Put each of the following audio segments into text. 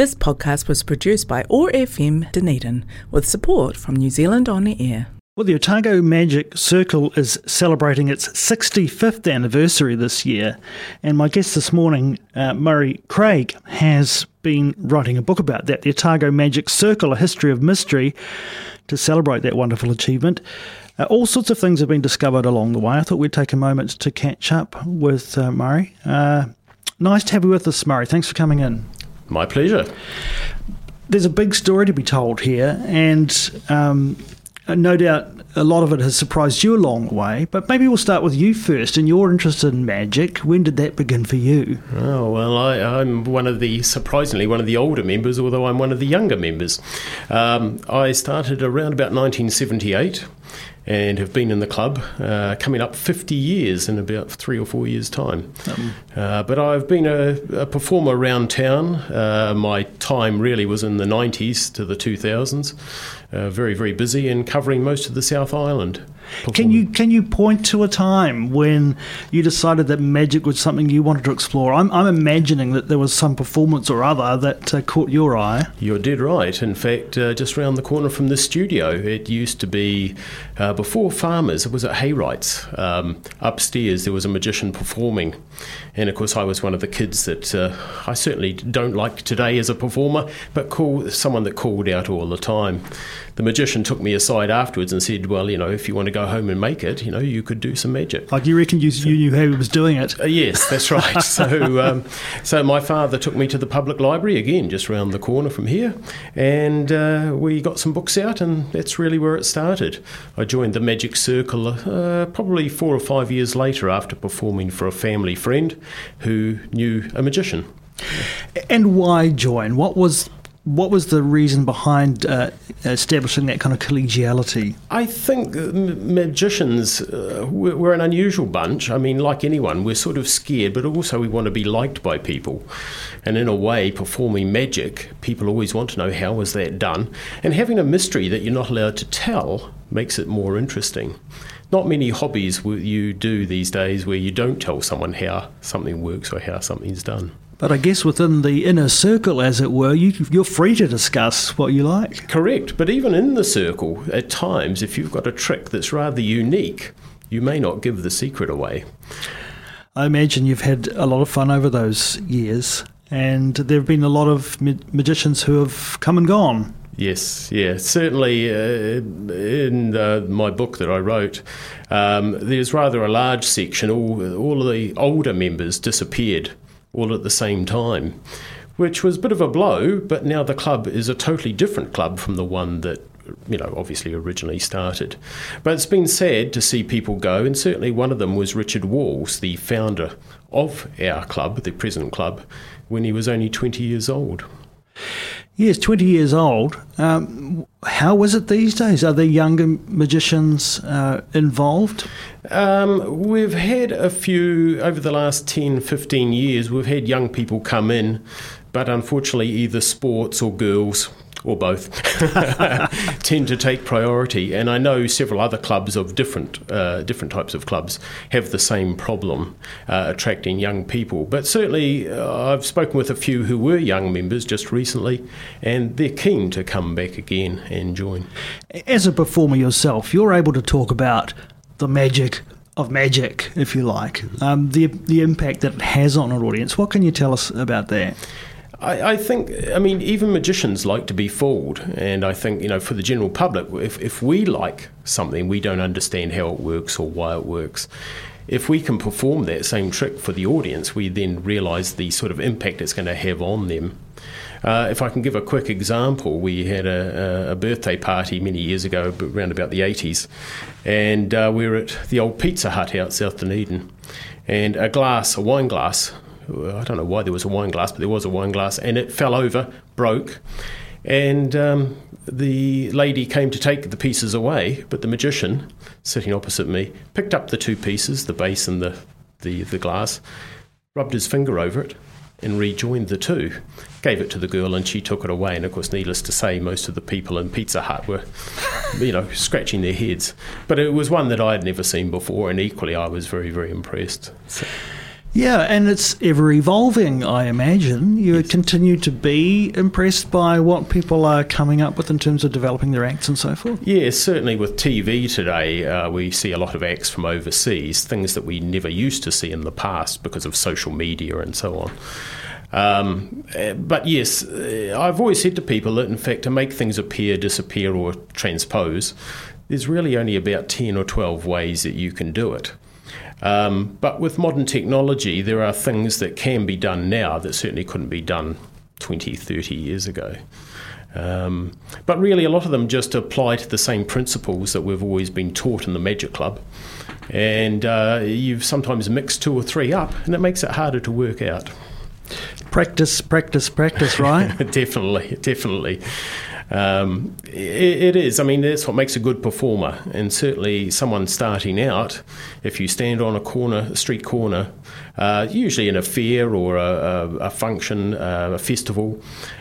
This podcast was produced by OAR FM Dunedin with support from New Zealand On Air. Well, the Otago Magic Circle is celebrating its 65th anniversary this year, and my guest this morning, uh, Murray Craig, has been writing a book about that, the Otago Magic Circle, a history of mystery, to celebrate that wonderful achievement. Uh, all sorts of things have been discovered along the way. I thought we'd take a moment to catch up with uh, Murray. Uh, nice to have you with us, Murray. Thanks for coming in. My pleasure. There's a big story to be told here, and um, no doubt a lot of it has surprised you along the way. But maybe we'll start with you first, and you're interested in magic. When did that begin for you? Oh well, I, am one of the surprisingly one of the older members, although I'm one of the younger members. Um, I started around about 1978 and have been in the club uh, coming up 50 years in about three or four years' time. Um. Uh, but I've been a, a performer around town. Uh, my time really was in the 90s to the 2000s. Uh, very, very busy and covering most of the South Island. Can you can you point to a time when you decided that magic was something you wanted to explore? I'm, I'm imagining that there was some performance or other that uh, caught your eye. You're dead right. In fact, uh, just around the corner from the studio, it used to be uh, before Farmers. It was at Haywrights. Um, upstairs, there was a magician performing, and of course, I was one of the kids that uh, I certainly don't like today as a performer, but call someone that called out all the time the magician took me aside afterwards and said, "Well, you know, if you want to go home and make it, you know, you could do some magic." Like you reckon you, you knew how he was doing it? Uh, yes, that's right. so, um, so my father took me to the public library again, just round the corner from here, and uh, we got some books out, and that's really where it started. I joined the Magic Circle uh, probably four or five years later after performing for a family friend who knew a magician. And why join? What was what was the reason behind uh, establishing that kind of collegiality? I think uh, magicians, uh, we're an unusual bunch. I mean, like anyone, we're sort of scared, but also we want to be liked by people. And in a way, performing magic, people always want to know how was that done. And having a mystery that you're not allowed to tell makes it more interesting. Not many hobbies you do these days where you don't tell someone how something works or how something's done. But I guess within the inner circle, as it were, you, you're free to discuss what you like. Correct. But even in the circle, at times, if you've got a trick that's rather unique, you may not give the secret away. I imagine you've had a lot of fun over those years, and there have been a lot of ma- magicians who have come and gone. Yes, yeah, certainly. Uh, in uh, my book that I wrote, um, there's rather a large section. All all of the older members disappeared all at the same time, which was a bit of a blow, but now the club is a totally different club from the one that you know, obviously originally started. But it's been sad to see people go, and certainly one of them was Richard Walls, the founder of our club, the present club, when he was only 20 years old. Yes, 20 years old. Um, how was it these days? Are there younger magicians uh, involved? Um, we've had a few over the last 10, 15 years. We've had young people come in, but unfortunately, either sports or girls or both, tend to take priority. And I know several other clubs of different uh, different types of clubs have the same problem, uh, attracting young people. But certainly, uh, I've spoken with a few who were young members just recently, and they're keen to come back again and join. As a performer yourself, you're able to talk about the magic of magic, if you like, um, the the impact that it has on an audience. What can you tell us about that? I, I, think, I mean, even magicians like to be fooled. And I think, you know, for the general public, if, if we like something, we don't understand how it works or why it works. If we can perform that same trick for the audience, we then realise the sort of impact it's going to have on them. Uh, if I can give a quick example, we had a, a, birthday party many years ago, around about the 80s, and uh, we were at the old Pizza Hut out South Dunedin. And a glass, a wine glass, I don't know why there was a wine glass, but there was a wine glass, and it fell over, broke. And um, the lady came to take the pieces away, but the magician, sitting opposite me, picked up the two pieces, the base and the, the, the glass, rubbed his finger over it, and rejoined the two. Gave it to the girl, and she took it away. And of course, needless to say, most of the people in Pizza Hut were, you know, scratching their heads. But it was one that I had never seen before, and equally, I was very, very impressed. So. Yeah, and it's ever evolving, I imagine. You yes. continue to be impressed by what people are coming up with in terms of developing their acts and so forth? Yes, certainly with TV today, uh, we see a lot of acts from overseas, things that we never used to see in the past because of social media and so on. Um, but yes, uh, I've always said to people that, in fact, to make things appear, disappear, or transpose, there's really only about 10 or 12 ways that you can do it. Um, but with modern technology, there are things that can be done now that certainly couldn't be done 20, 30 years ago. Um, but really, a lot of them just apply to the same principles that we've always been taught in the Magic Club. And uh, you've sometimes mixed two or three up, and it makes it harder to work out. Practice, practice, practice, right? definitely, definitely. Um, it, it is. I mean, that's what makes a good performer. And certainly, someone starting out, if you stand on a corner, a street corner, uh, usually in a fair or a, a, a function, uh, a festival,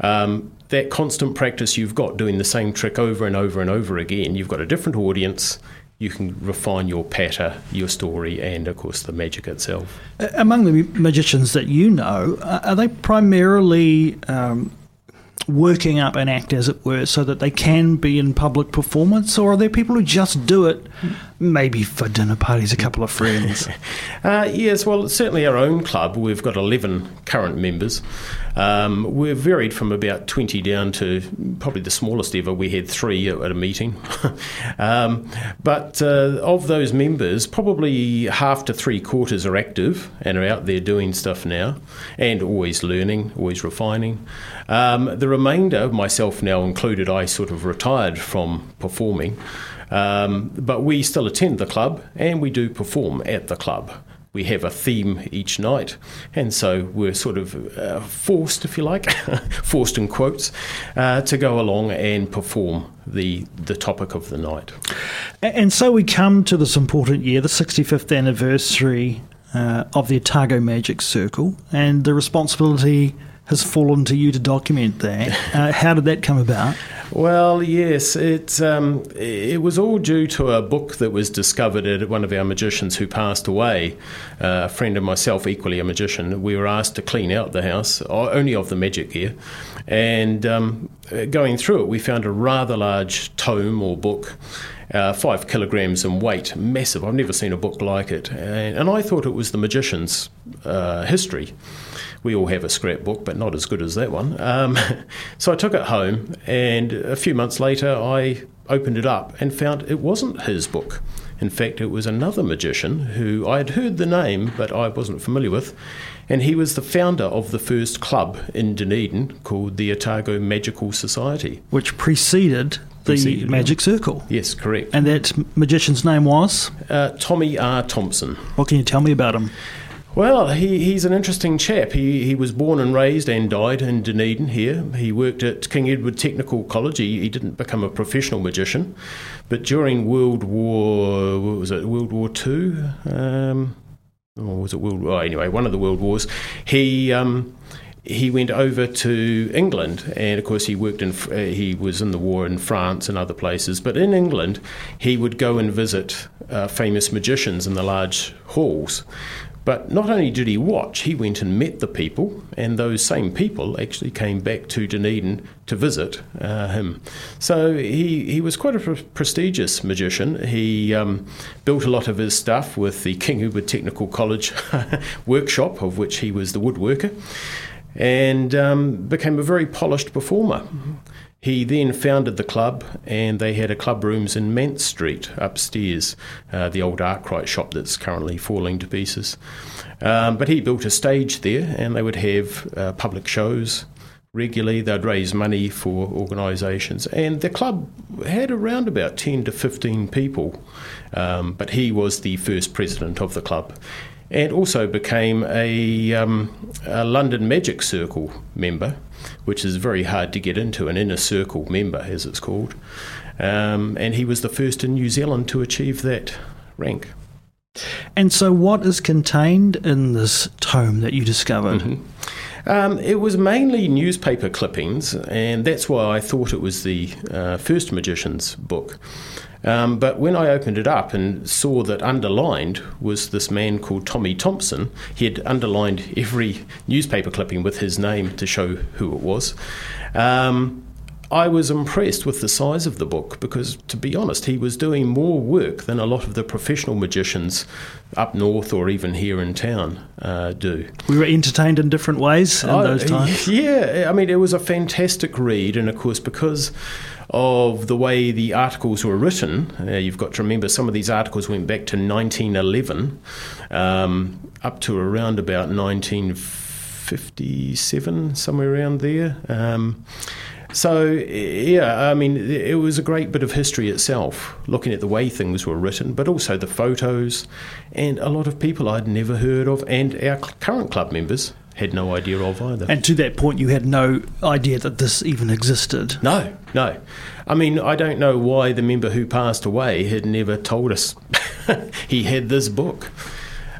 um, that constant practice you've got doing the same trick over and over and over again, you've got a different audience you can refine your patter, your story, and of course the magic itself. Among the magicians that you know, are they primarily um, working up an act, as it were, so that they can be in public performance, or are there people who just do it maybe for dinner parties, a couple of friends? uh, yes, well, certainly our own club, we've got 11 current members. Um, we're varied from about 20 down to probably the smallest ever. We had three at a meeting. um, but uh, of those members, probably half to three quarters are active and are out there doing stuff now and always learning, always refining. Um, the remainder, myself now included, I sort of retired from performing. Um, but we still attend the club and we do perform at the club. We have a theme each night, and so we're sort of uh, forced, if you like, forced in quotes, uh, to go along and perform the the topic of the night. And so we come to this important year, the 65th anniversary uh, of the Otago Magic Circle, and the responsibility has fallen to you to document that. Uh, how did that come about? Well, yes, it um, it was all due to a book that was discovered at one of our magicians who passed away. Uh, a friend of myself, equally a magician, we were asked to clean out the house, only of the magic gear, and um, going through it, we found a rather large tome or book. Uh, five kilograms in weight, massive. I've never seen a book like it. And, and I thought it was the magician's uh, history we all have a scrapbook, but not as good as that one. Um, so I took it home, and a few months later, I opened it up and found it wasn't his book. In fact, it was another magician who I had heard the name, but I wasn't familiar with. And he was the founder of the first club in Dunedin called the Otago Magical Society. Which preceded the preceded Magic Circle. Yes, correct. And that magician's name was? Uh, Tommy R. Thompson. What can you tell me about him? Well, he, he's an interesting chap. He, he was born and raised and died in Dunedin here. He worked at King Edward Technical College. He, he didn't become a professional magician, but during World War, what was it, World War Two? Um, or was it World? War? Oh, anyway, one of the world wars. He um, he went over to England, and of course he worked in. Uh, he was in the war in France and other places, but in England he would go and visit uh, famous magicians in the large halls. But not only did he watch, he went and met the people, and those same people actually came back to Dunedin to visit uh, him. So he, he was quite a pre- prestigious magician. He um, built a lot of his stuff with the King Edward Technical College workshop, of which he was the woodworker, and um, became a very polished performer. He then founded the club, and they had a club rooms in Manse Street upstairs, uh, the old Arkwright shop that's currently falling to pieces. Um, but he built a stage there, and they would have uh, public shows regularly. They'd raise money for organisations, and the club had around about 10 to 15 people. Um, but he was the first president of the club and also became a, um, a London Magic Circle member which is very hard to get into, an inner circle member, as it's called. Um, and he was the first in New Zealand to achieve that rank. And so, what is contained in this tome that you discovered? Mm-hmm. Um, it was mainly newspaper clippings, and that's why I thought it was the uh, first magician's book. Um, but when I opened it up and saw that underlined was this man called Tommy Thompson, he had underlined every newspaper clipping with his name to show who it was. Um, I was impressed with the size of the book because, to be honest, he was doing more work than a lot of the professional magicians up north or even here in town uh, do. We were entertained in different ways in I- those times. Yeah, I mean, it was a fantastic read, and of course, because of the way the articles were written, uh, you've got to remember some of these articles went back to 1911, um, up to around about 1957, somewhere around there. Um, so, yeah, I mean, it was a great bit of history itself, looking at the way things were written, but also the photos, and a lot of people I'd never heard of, and our current club members had no idea of either. And to that point, you had no idea that this even existed. no, no. I mean, I don't know why the member who passed away had never told us he had this book.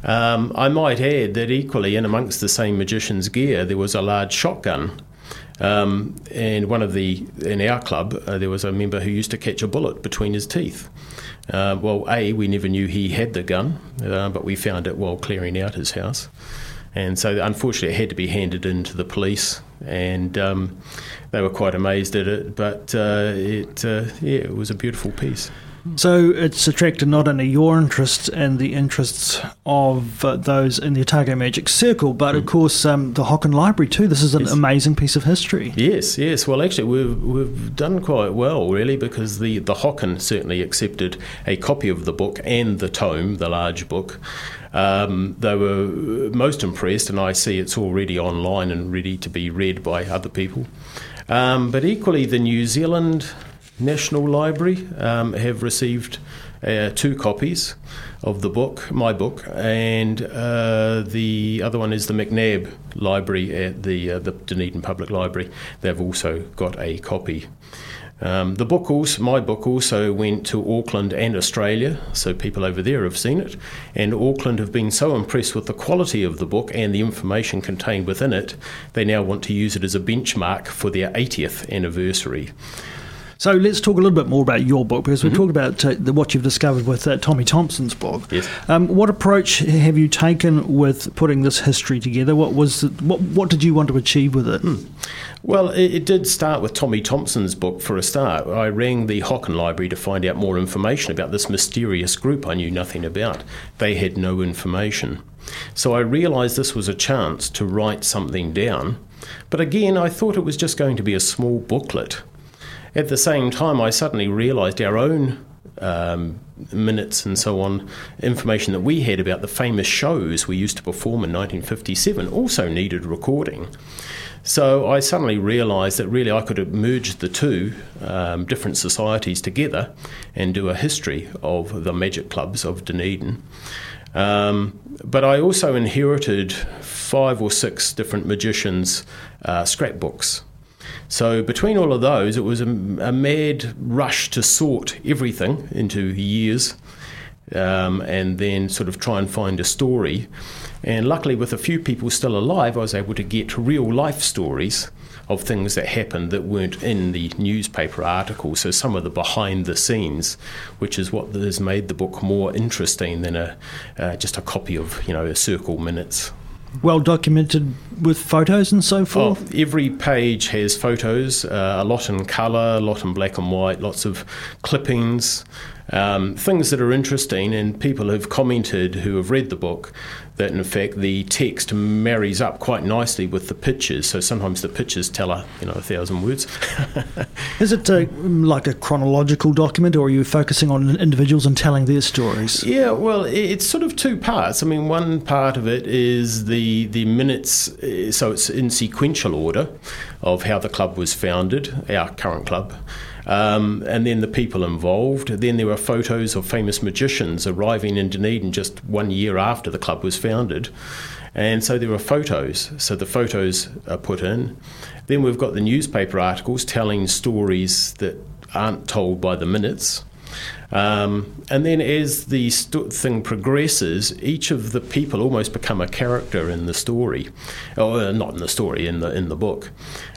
Um, I might add that equally, in amongst the same magician's gear, there was a large shotgun. Um, and one of the, in our club, uh, there was a member who used to catch a bullet between his teeth. Uh, well, A, we never knew he had the gun, uh, but we found it while clearing out his house. And so, unfortunately, it had to be handed in to the police, and um, they were quite amazed at it. But uh, it, uh, yeah, it was a beautiful piece. So it's attracted not only your interests and the interests of uh, those in the Otago Magic Circle, but of course um, the Hocken Library too. This is an Yes. amazing piece of history. Yes, yes. Well, actually, we've we've done quite well, really, because the the Hocken certainly accepted a copy of the book and the tome, the large book. Um, they were most impressed, and I see it's already online and ready to be read by other people. Um, but equally, the New Zealand National Library um, have received uh, two copies of the book, my book, and uh, the other one is the McNab Library at the uh, the Dunedin Public Library. They've also got a copy. Um, the book also, my book also went to Auckland and Australia, so people over there have seen it. And Auckland have been so impressed with the quality of the book and the information contained within it, they now want to use it as a benchmark for their 80th anniversary. So let's talk a little bit more about your book because we talked about uh, the, what you've discovered with uh, Tommy Thompson's book. Yes. Um, what approach have you taken with putting this history together? What was the, what what did you want to achieve with it? Well, it, it did start with Tommy Thompson's book for a start. I rang the Hocken Library to find out more information about this mysterious group I knew nothing about. They had no information. So I realised this was a chance to write something down. But again, I thought it was just going to be a small booklet. At the same time, I suddenly realised our own um, minutes and so on, information that we had about the famous shows we used to perform in 1957 also needed recording. So I suddenly realised that really I could have merged the two um, different societies together and do a history of the magic clubs of Dunedin. Um, but I also inherited five or six different magicians' uh, scrapbooks. So between all of those, it was a, a mad rush to sort everything into years um, and then sort of try and find a story. And luckily, with a few people still alive, I was able to get real life stories of things that happened that weren't in the newspaper articles. So some of the behind the scenes, which is what has made the book more interesting than a uh, just a copy of you know a circle minutes. Well documented with photos and so Oh, forth. every page has photos, uh, a lot in colour, a lot in black and white, lots of clippings, um, things that are interesting. And people have commented who have read the book that, in fact, the text marries up quite nicely with the pictures. So sometimes the pictures tell a you know a thousand words. Is it uh, like a chronological document, or are you focusing on individuals and telling their stories? Yeah, well, it's sort of two parts. I mean, one part of it is the the minutes, uh, so it's in sequential order of how the club was founded, our current club. Um, and then the people involved. Then there are photos of famous magicians arriving in Dunedin just one year after the club was founded. And so there are photos. So the photos are put in. Then we've got the newspaper articles telling stories that aren't told by the minutes. Um, and then as the st- thing progresses, each of the people almost become a character in the story, or uh, not in the story, in the in the book.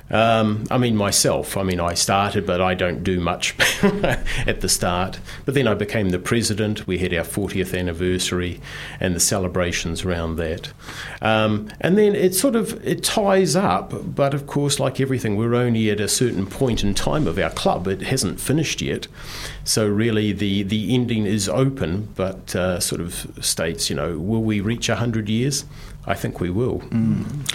Um, I mean, myself, I mean, I started, but I don't do much at the start. But then I became the president. We had our 40th anniversary and the celebrations around that. Um, and then it sort of it ties up, but of course, like everything, we're only at a certain point in time of our club. It hasn't finished yet. So really, the, the ending is open, but uh, sort of states, you know, will we reach 100 years? I think we will. Mm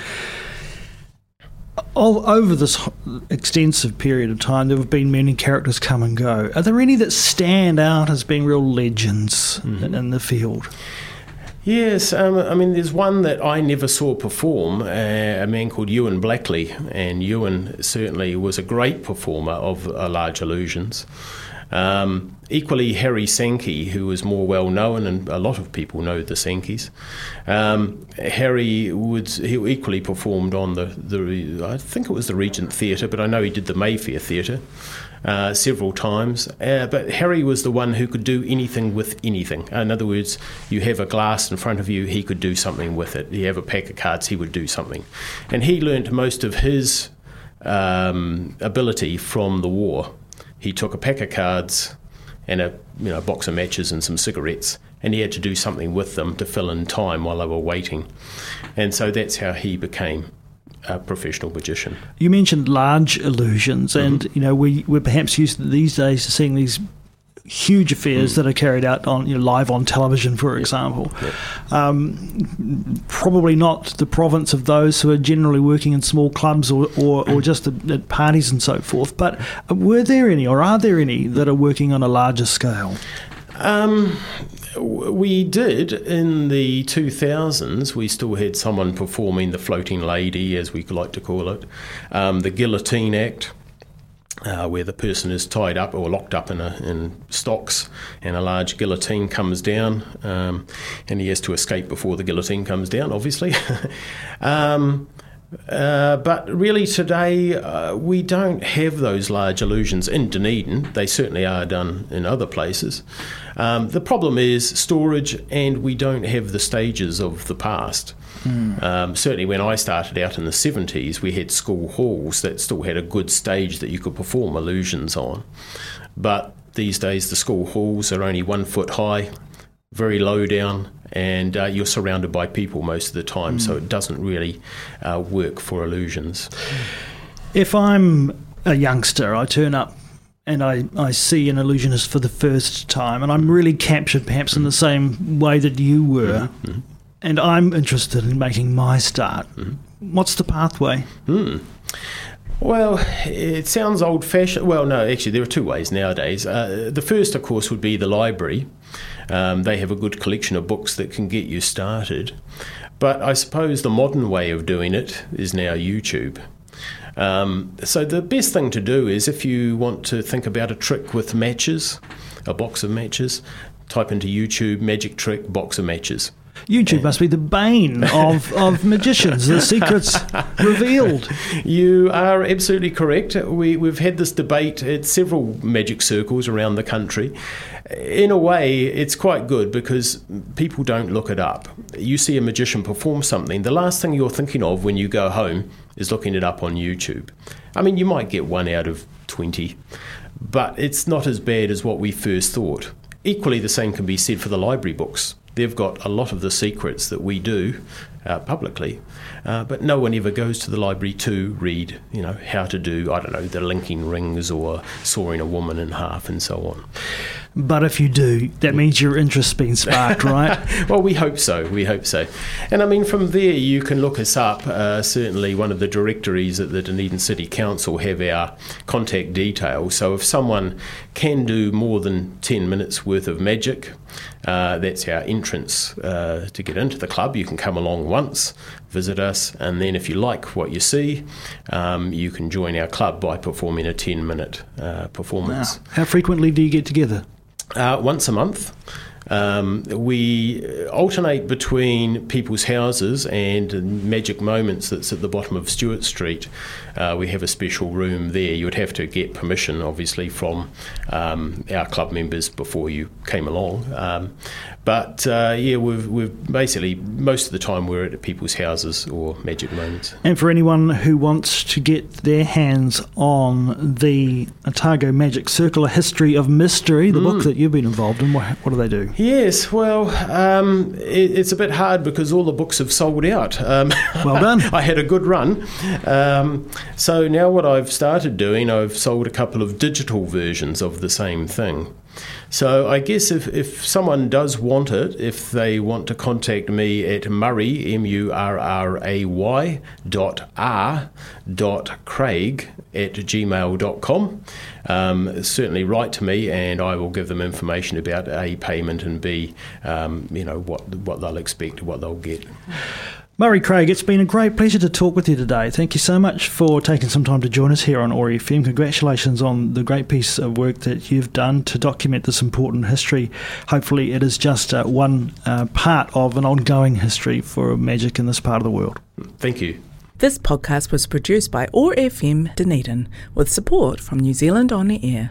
over this extensive period of time, there have been many characters come and go. Are there any that stand out as being real legends mm-hmm. in the field? Yes, um, I mean, there's one that I never saw perform, uh, a man called Ewan Blackley, and Ewan certainly was a great performer of uh, Large Illusions. Um, equally, Harry Sankey, who was more well known, and a lot of people know the Sankeys. Um, Harry would he equally performed on the, the I think it was the Regent Theatre, but I know he did the Mayfair Theatre. Uh, several times. Uh, but Harry was the one who could do anything with anything. In other words, you have a glass in front of you, he could do something with it. You have a pack of cards, he would do something. And he learnt most of his um, ability from the war he took a pack of cards and a you know box of matches and some cigarettes, and he had to do something with them to fill in time while they were waiting, and so that's how he became a professional magician. You mentioned large illusions, and mm-hmm. you know we we're perhaps used these days to seeing these huge affairs mm. that are carried out on you know, live on television, for yep. example. Yep. Um, probably not the province of those who are generally working in small clubs or, or, or just at, at, parties and so forth. But were there any, or are there any, that are working on a larger scale? Um, we did in the 2000s. We still had someone performing the floating lady, as we like to call it, um, the guillotine act uh, where the person is tied up or locked up in, a, in stocks and a large guillotine comes down um, and he has to escape before the guillotine comes down, obviously. um, uh, but really, today uh, we don't have those large illusions in Dunedin. They certainly are done in other places. Um, the problem is storage, and we don't have the stages of the past. Mm. Um, certainly, when I started out in the 70s, we had school halls that still had a good stage that you could perform illusions on. But these days, the school halls are only one foot high, very low down, and uh, you're surrounded by people most of the time, mm. so it doesn't really uh, work for illusions. If I'm a youngster, I turn up and I, I see an illusionist for the first time, and I'm really captured perhaps in the same way that you were. Mm-hmm and I'm interested in making my start. Mm-hmm. What's the pathway? Hmm. Well, it sounds old fashioned. Well, no, actually, there are two ways nowadays. Uh, the first, of course, would be the library. Um, they have a good collection of books that can get you started. But I suppose the modern way of doing it is now YouTube. Um, so the best thing to do is if you want to think about a trick with matches, a box of matches, type into YouTube magic trick box of matches YouTube must be the bane of, of magicians. The secrets revealed. You are absolutely correct. We, we've had this debate at several magic circles around the country. In a way, it's quite good because people don't look it up. You see a magician perform something, the last thing you're thinking of when you go home is looking it up on YouTube. I mean, you might get one out of 20, but it's not as bad as what we first thought. Equally, the same can be said for the library books they've got a lot of the secrets that we do uh, publicly, uh, but no one ever goes to the library to read, you know, how to do, I don't know, the linking rings or sawing a woman in half and so on. But if you do, that means your interest's been sparked, right? well, we hope so. We hope so. And I mean, from there, you can look us up. Uh, certainly, one of the directories at the Dunedin City Council have our contact details. So if someone can do more than 10 minutes worth of magic, uh, that's our entrance uh, to get into the club. You can come along once, visit us, and then if you like what you see, um, you can join our club by performing a 10 minute uh, performance. Wow. How frequently do you get together? Uh, once a month. Um, we alternate between people's houses and Magic Moments that's at the bottom of Stuart Street. Uh, we have a special room there. You would have to get permission, obviously, from um, our club members before you came along. Um, but uh, yeah, we've, we've basically most of the time we're at people's houses or Magic Moments. And for anyone who wants to get their hands on the Otago Magic Circle, A History of Mystery, the mm. book that you've been involved in, what, what do they do? Yes, well, um, it, it's a bit hard because all the books have sold out. Um, well done. I had a good run. Um, so now what I've started doing, I've sold a couple of digital versions of the same thing. So I guess if, if someone does want it, if they want to contact me at Murray, M U R R A Y dot R dot Craig at gmail.com, um, certainly write to me and I will give them information about A, payment and B, um, you know, what, what they'll expect, what they'll get. Murray Craig, it's been a great pleasure to talk with you today. Thank you so much for taking some time to join us here on OAR FM. Congratulations on the great piece of work that you've done to document this important history. Hopefully, it is just uh, one uh, part of an ongoing history for magic in this part of the world. Thank you. This podcast was produced by OAR FM Dunedin with support from New Zealand On the Air.